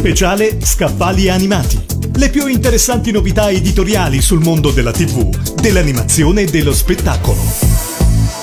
Speciale Scaffali Animati. Le più interessanti novità editoriali sul mondo della TV, dell'animazione e dello spettacolo.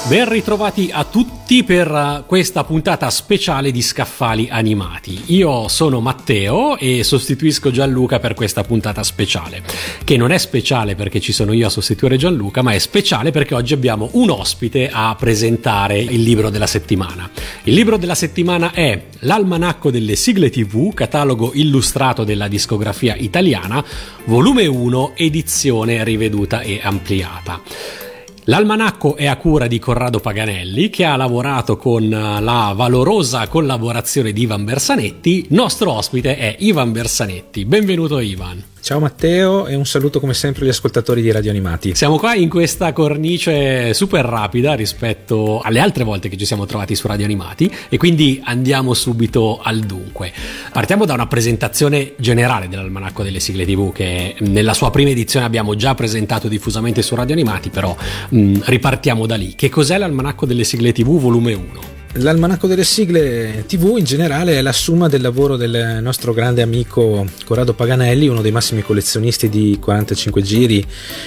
Ben ritrovati a tutti per uh, questa puntata speciale di Scaffali Animati. Io sono Matteo e sostituisco Gianluca per questa puntata speciale, che non è speciale perché ci sono io a sostituire Gianluca, ma è speciale perché oggi abbiamo un ospite a presentare il libro della settimana. Il libro della settimana è L'Almanacco delle sigle TV, catalogo illustrato della discografia italiana, volume 1, edizione riveduta e ampliata. L'almanacco è a cura di Corrado Paganelli che ha lavorato con eh, la valorosa collaborazione di Ivan Bersanetti. Nostro ospite è Ivan Bersanetti. Benvenuto Ivan. Ciao Matteo e un saluto come sempre agli ascoltatori di Radio Animati. Siamo qua in questa cornice super rapida rispetto alle altre volte che ci siamo trovati su Radio Animati e quindi andiamo subito al dunque. Partiamo da una presentazione generale dell'almanacco delle sigle TV che nella sua prima edizione abbiamo già presentato diffusamente su Radio Animati, però mh, ripartiamo da lì. Che cos'è l'almanacco delle sigle TV volume 1? L'almanacco delle sigle TV in generale è la somma del lavoro del nostro grande amico Corrado Paganelli, uno dei massimi collezionisti di 45 giri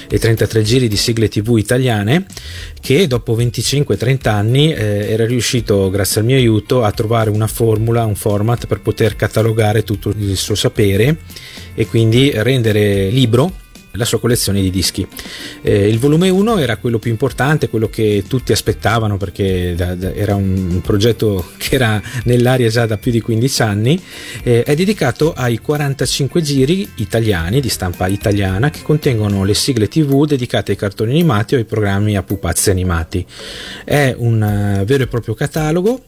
e 33 giri di sigle TV italiane, che dopo 25-30 anni eh, era riuscito, grazie al mio aiuto, a trovare una formula, un format per poter catalogare tutto il suo sapere e quindi rendere libro la sua collezione di dischi. Eh, il volume 1 era quello più importante, quello che tutti aspettavano perché da, da, era un progetto che era nell'aria già da più di 15 anni, eh, è dedicato ai 45 giri italiani di stampa italiana che contengono le sigle tv dedicate ai cartoni animati o ai programmi a pupazzi animati. È un uh, vero e proprio catalogo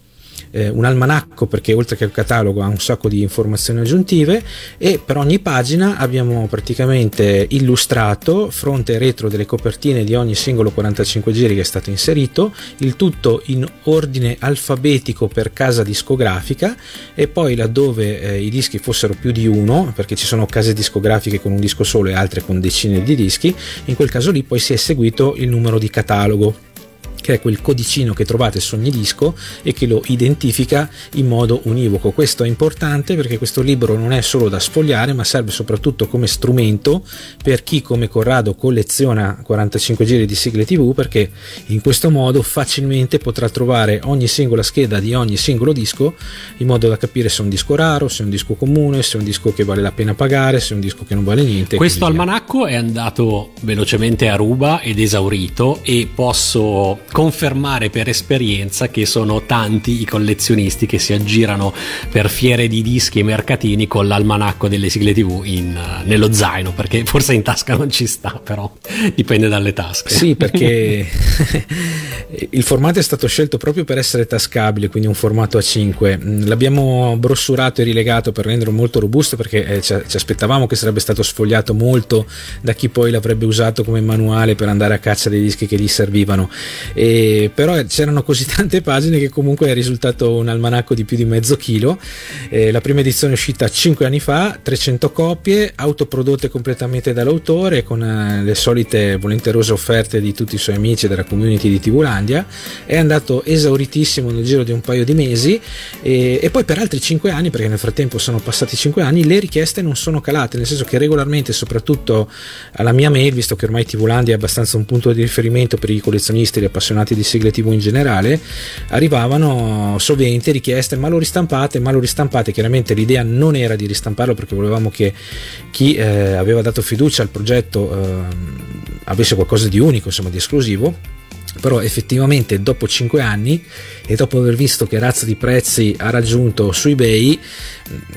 eh, un almanacco perché oltre che il catalogo ha un sacco di informazioni aggiuntive e per ogni pagina abbiamo praticamente illustrato fronte e retro delle copertine di ogni singolo 45 giri che è stato inserito, il tutto in ordine alfabetico per casa discografica e poi laddove eh, i dischi fossero più di uno, perché ci sono case discografiche con un disco solo e altre con decine di dischi, in quel caso lì poi si è seguito il numero di catalogo che è quel codicino che trovate su ogni disco e che lo identifica in modo univoco. Questo è importante perché questo libro non è solo da sfogliare, ma serve soprattutto come strumento per chi come Corrado colleziona 45 giri di sigle TV perché in questo modo facilmente potrà trovare ogni singola scheda di ogni singolo disco in modo da capire se è un disco raro, se è un disco comune, se è un disco che vale la pena pagare, se è un disco che non vale niente. Questo almanacco è andato velocemente a ruba ed esaurito e posso confermare per esperienza che sono tanti i collezionisti che si aggirano per fiere di dischi e mercatini con l'almanacco delle sigle tv in, uh, nello zaino perché forse in tasca non ci sta però dipende dalle tasche. Sì perché il formato è stato scelto proprio per essere tascabile quindi un formato A5 mm, l'abbiamo brossurato e rilegato per renderlo molto robusto perché eh, ci, ci aspettavamo che sarebbe stato sfogliato molto da chi poi l'avrebbe usato come manuale per andare a caccia dei dischi che gli servivano e, però c'erano così tante pagine che comunque è risultato un almanacco di più di mezzo chilo. Eh, la prima edizione è uscita 5 anni fa, 300 copie, autoprodotte completamente dall'autore con eh, le solite volenterose offerte di tutti i suoi amici della community di Tivulandia. È andato esauritissimo nel giro di un paio di mesi e, e poi per altri 5 anni, perché nel frattempo sono passati 5 anni, le richieste non sono calate, nel senso che regolarmente, soprattutto alla mia mail, visto che ormai Tivulandia è abbastanza un punto di riferimento per i collezionisti e gli appassionati appassionati di sigle tv in generale, arrivavano sovente richieste ma lo ristampate, ma lo ristampate, chiaramente l'idea non era di ristamparlo perché volevamo che chi eh, aveva dato fiducia al progetto eh, avesse qualcosa di unico, insomma di esclusivo però effettivamente dopo 5 anni e dopo aver visto che razza di prezzi ha raggiunto su ebay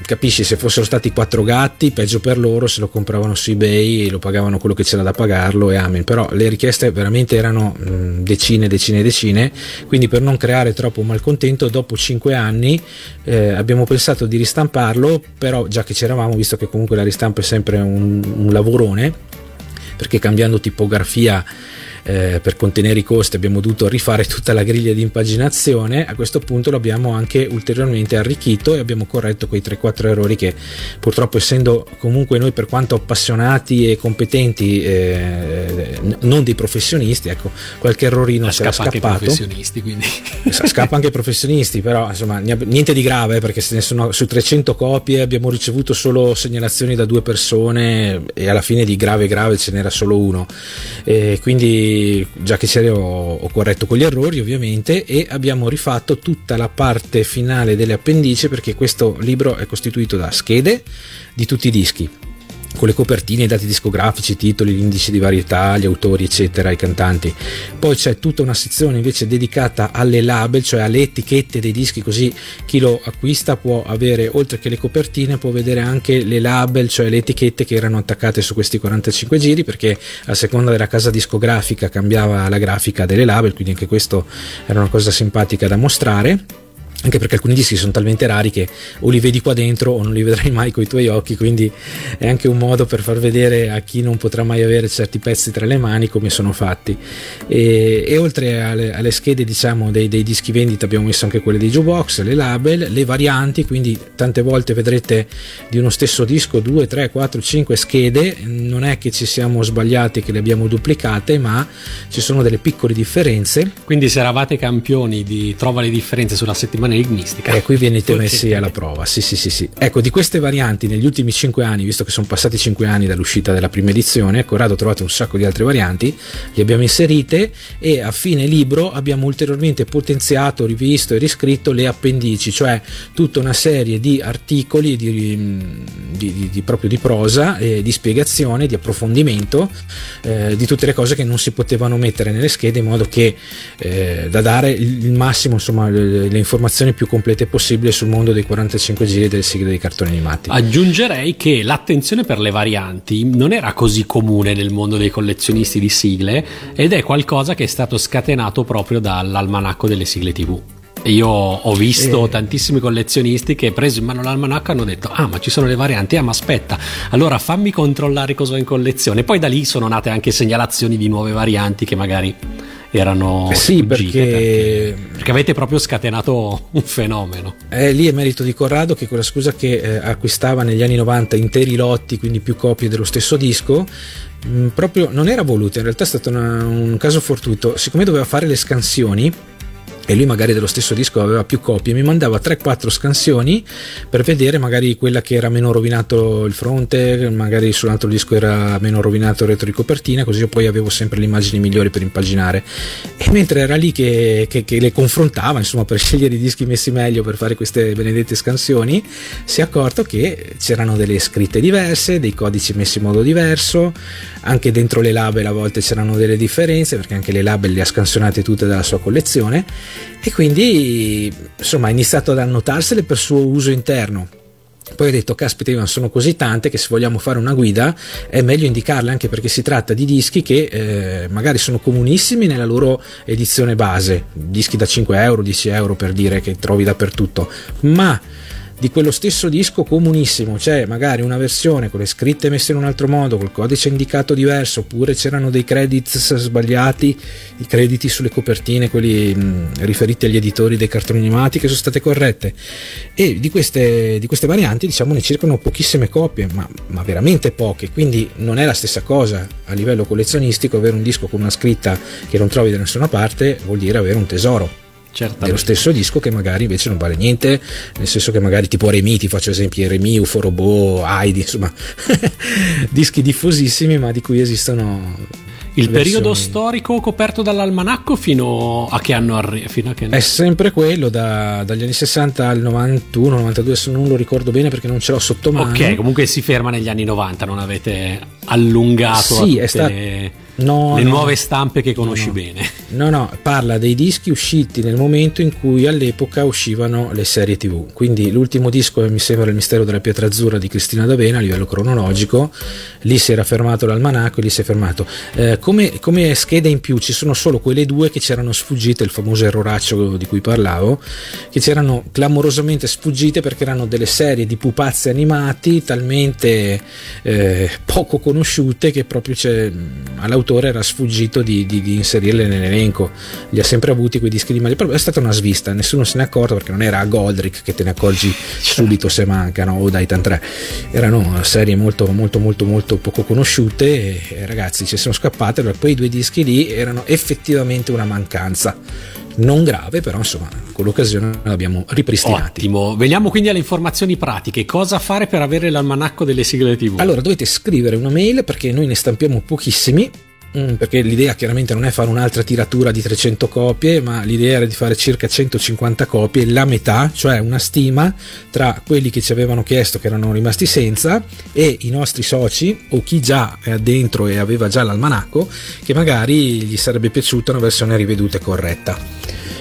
capisci se fossero stati quattro gatti peggio per loro se lo compravano su ebay e lo pagavano quello che c'era da pagarlo e amen. Però le richieste veramente erano decine decine decine. Quindi per non creare troppo malcontento dopo 5 anni eh, abbiamo pensato di ristamparlo però già che c'eravamo visto che comunque la ristampa è sempre un, un lavorone perché cambiando tipografia eh, per contenere i costi abbiamo dovuto rifare tutta la griglia di impaginazione, a questo punto l'abbiamo anche ulteriormente arricchito e abbiamo corretto quei 3-4 errori che purtroppo essendo comunque noi per quanto appassionati e competenti eh, non dei professionisti, ecco, qualche errorino si era scappato. Anche professionisti, quindi. Scappa anche ai professionisti, però insomma niente di grave perché se ne sono su 300 copie abbiamo ricevuto solo segnalazioni da due persone e alla fine di grave grave ce n'era solo uno. E quindi già che c'era ho, ho corretto quegli errori ovviamente e abbiamo rifatto tutta la parte finale delle appendici perché questo libro è costituito da schede di tutti i dischi con le copertine, i dati discografici, i titoli, l'indice di varietà, gli autori, eccetera, i cantanti. Poi c'è tutta una sezione invece dedicata alle label, cioè alle etichette dei dischi, così chi lo acquista può avere, oltre che le copertine, può vedere anche le label, cioè le etichette che erano attaccate su questi 45 giri, perché a seconda della casa discografica cambiava la grafica delle label, quindi anche questo era una cosa simpatica da mostrare anche perché alcuni dischi sono talmente rari che o li vedi qua dentro o non li vedrai mai con i tuoi occhi, quindi è anche un modo per far vedere a chi non potrà mai avere certi pezzi tra le mani come sono fatti. E, e oltre alle, alle, schede diciamo, dei, dei, dischi vendita abbiamo messo anche quelle dei jukebox, le label, le varianti, quindi tante volte vedrete di uno stesso disco 2, 3, 4, 5 schede, non è che ci siamo sbagliati che le abbiamo duplicate, ma ci sono delle piccole differenze. Quindi se eravate campioni di trova le differenze sulla settimana enigmistica. E eh, qui venite messi alla prova. Sì, sì, sì, sì. Ecco, di queste varianti negli ultimi 5 anni, visto che sono passati 5 anni dall'uscita della prima edizione, Corrado ha trovato un sacco di altre varianti, le abbiamo inserite e a fine libro abbiamo ulteriormente potenziato, rivisto e riscritto le appendici, cioè tutta una serie di articoli di, di, di, di proprio di prosa, eh, di spiegazione, di approfondimento eh, di tutte le cose che non si potevano mettere nelle schede in modo che eh, da dare il massimo, insomma, le, le informazioni informazioni più complete possibile sul mondo dei 45 giri delle sigle dei cartoni animati. Aggiungerei che l'attenzione per le varianti non era così comune nel mondo dei collezionisti di sigle ed è qualcosa che è stato scatenato proprio dall'almanacco delle sigle TV. Io ho visto eh. tantissimi collezionisti che preso in mano l'almanacco hanno detto ah ma ci sono le varianti, ah ma aspetta, allora fammi controllare cosa ho in collezione. Poi da lì sono nate anche segnalazioni di nuove varianti che magari erano sì, perché... perché... perché avete proprio scatenato un fenomeno. Eh, lì è merito di Corrado che con la scusa che eh, acquistava negli anni 90 interi lotti, quindi più copie dello stesso disco, mh, mm, proprio non era voluto, in realtà è stato una, un caso fortuito, siccome doveva fare le scansioni e lui magari dello stesso disco aveva più copie, mi mandava 3-4 scansioni per vedere magari quella che era meno rovinato il fronte, magari sull'altro disco era meno rovinato il retro di copertina, così io poi avevo sempre le immagini migliori per impaginare. E mentre era lì che, che, che le confrontava, insomma, per scegliere i dischi messi meglio per fare queste benedette scansioni, si è accorto che c'erano delle scritte diverse, dei codici messi in modo diverso, anche dentro le label a volte c'erano delle differenze, perché anche le label le ha scansionate tutte dalla sua collezione e quindi insomma ha iniziato ad annotarsele per suo uso interno. Poi ho detto, caspita, sono così tante che se vogliamo fare una guida è meglio indicarle anche perché si tratta di dischi che eh, magari sono comunissimi nella loro edizione base, dischi da 5 euro, 10 euro per dire che trovi dappertutto, ma di quello stesso disco comunissimo, cioè magari una versione con le scritte messe in un altro modo, col codice indicato diverso, oppure c'erano dei credits sbagliati, i crediti sulle copertine, quelli mh, riferiti agli editori dei cartoni animati che sono state corrette. E di queste, di queste varianti diciamo ne circolano pochissime copie, ma, ma veramente poche, quindi non è la stessa cosa a livello collezionistico avere un disco con una scritta che non trovi da nessuna parte, vuol dire avere un tesoro. Certamente. dello stesso disco che magari invece non vale niente, nel senso che magari tipo Remi, ti faccio esempi Remi, UFO Robot, Heidi, insomma dischi diffusissimi ma di cui esistono il versioni. periodo storico coperto dall'almanacco fino a che anno arriva? È sempre quello, da, dagli anni 60 al 91, 92, se non lo ricordo bene perché non ce l'ho sotto mano. Ok, comunque si ferma negli anni 90, non avete allungato sì, è stato... Le no, le no, nuove stampe che conosci no, bene. No, no, parla dei dischi usciti nel momento in cui all'epoca uscivano le serie TV. Quindi l'ultimo disco mi sembra Il mistero della pietra azzurra di Cristina D'Avena a livello cronologico, lì si era fermato l'almanacco e lì si è fermato. Eh, come, come scheda in più ci sono solo quelle due che c'erano sfuggite, il famoso erroraccio di cui parlavo, che c'erano clamorosamente sfuggite perché erano delle serie di pupazzi animati talmente eh, poco conosciute che proprio c'è all'autore autore era sfuggito di, di, di, inserirle nell'elenco. Li ha sempre avuti quei dischi di maglia. Però è stata una svista, nessuno se ne è accorto perché non era a Goldrick che te ne accorgi subito se mancano o Titan 3. Erano serie molto, molto, molto, molto poco conosciute e ragazzi ci sono scappate. Poi i due dischi lì erano effettivamente una mancanza non grave, però insomma con l'occasione l'abbiamo ripristinati. Ottimo, veniamo quindi alle informazioni pratiche. Cosa fare per avere l'almanacco delle sigle TV? Allora dovete scrivere una mail perché noi ne stampiamo pochissimi Mm, perché l'idea chiaramente non è fare un'altra tiratura di 300 copie, ma l'idea era di fare circa 150 copie, la metà, cioè una stima tra quelli che ci avevano chiesto che erano rimasti senza e i nostri soci o chi già è dentro e aveva già l'almanacco, che magari gli sarebbe piaciuta una versione riveduta e corretta.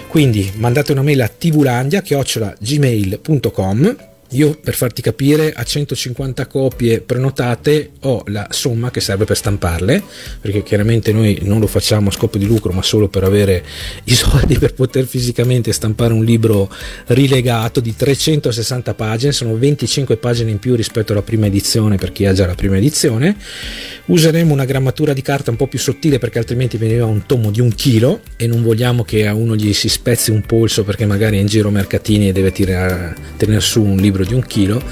Quindi mandate una mail a tvlandia.gmail.com io per farti capire a 150 copie prenotate ho la somma che serve per stamparle perché chiaramente noi non lo facciamo a scopo di lucro ma solo per avere i soldi per poter fisicamente stampare un libro rilegato di 360 pagine. Sono 25 pagine in più rispetto alla prima edizione per chi ha già la prima edizione. Useremo una grammatura di carta un po' più sottile perché altrimenti veniva un tomo di un chilo e non vogliamo che a uno gli si spezzi un polso perché magari è in giro mercatini e deve tirare, tenere su un libro di un chilo.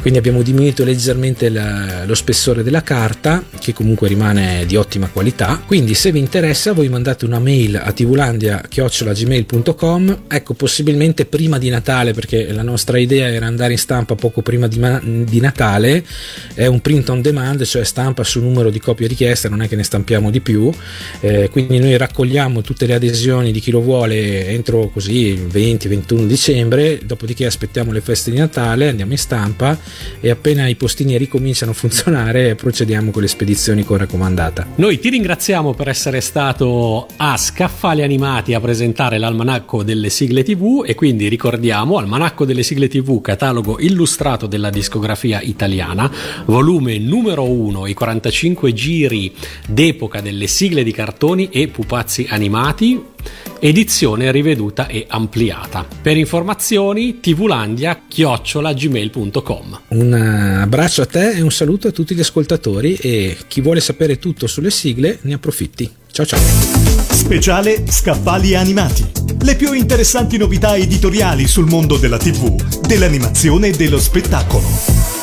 Quindi abbiamo diminuito leggermente la, lo spessore della carta che comunque rimane di ottima qualità. Quindi se vi interessa voi mandate una mail a tvulandia.gmail.com ecco possibilmente prima di Natale perché la nostra idea era andare in stampa poco prima di, di Natale. È un print on demand cioè stampa sul numero di copie richieste non è che ne stampiamo di più. Eh, quindi noi raccogliamo tutte le adesioni di chi lo vuole entro così il 20-21 dicembre. Dopodiché aspettiamo le feste di Natale digitale, andiamo in stampa e appena i postini ricominciano a funzionare procediamo con le spedizioni con raccomandata. Noi ti ringraziamo per essere stato a Scaffali Animati a presentare l'almanacco delle sigle TV e quindi ricordiamo Almanacco delle sigle TV, catalogo illustrato della discografia italiana, volume numero 1, i 45 giri d'epoca delle sigle di cartoni e pupazzi animati edizione riveduta e ampliata. Per informazioni tvlandia chiocciolagmail.com Un abbraccio a te e un saluto a tutti gli ascoltatori e chi vuole sapere tutto sulle sigle ne approfitti. Ciao ciao. Speciale Scaffali Animati. Le più interessanti novità editoriali sul mondo della TV, dell'animazione e dello spettacolo.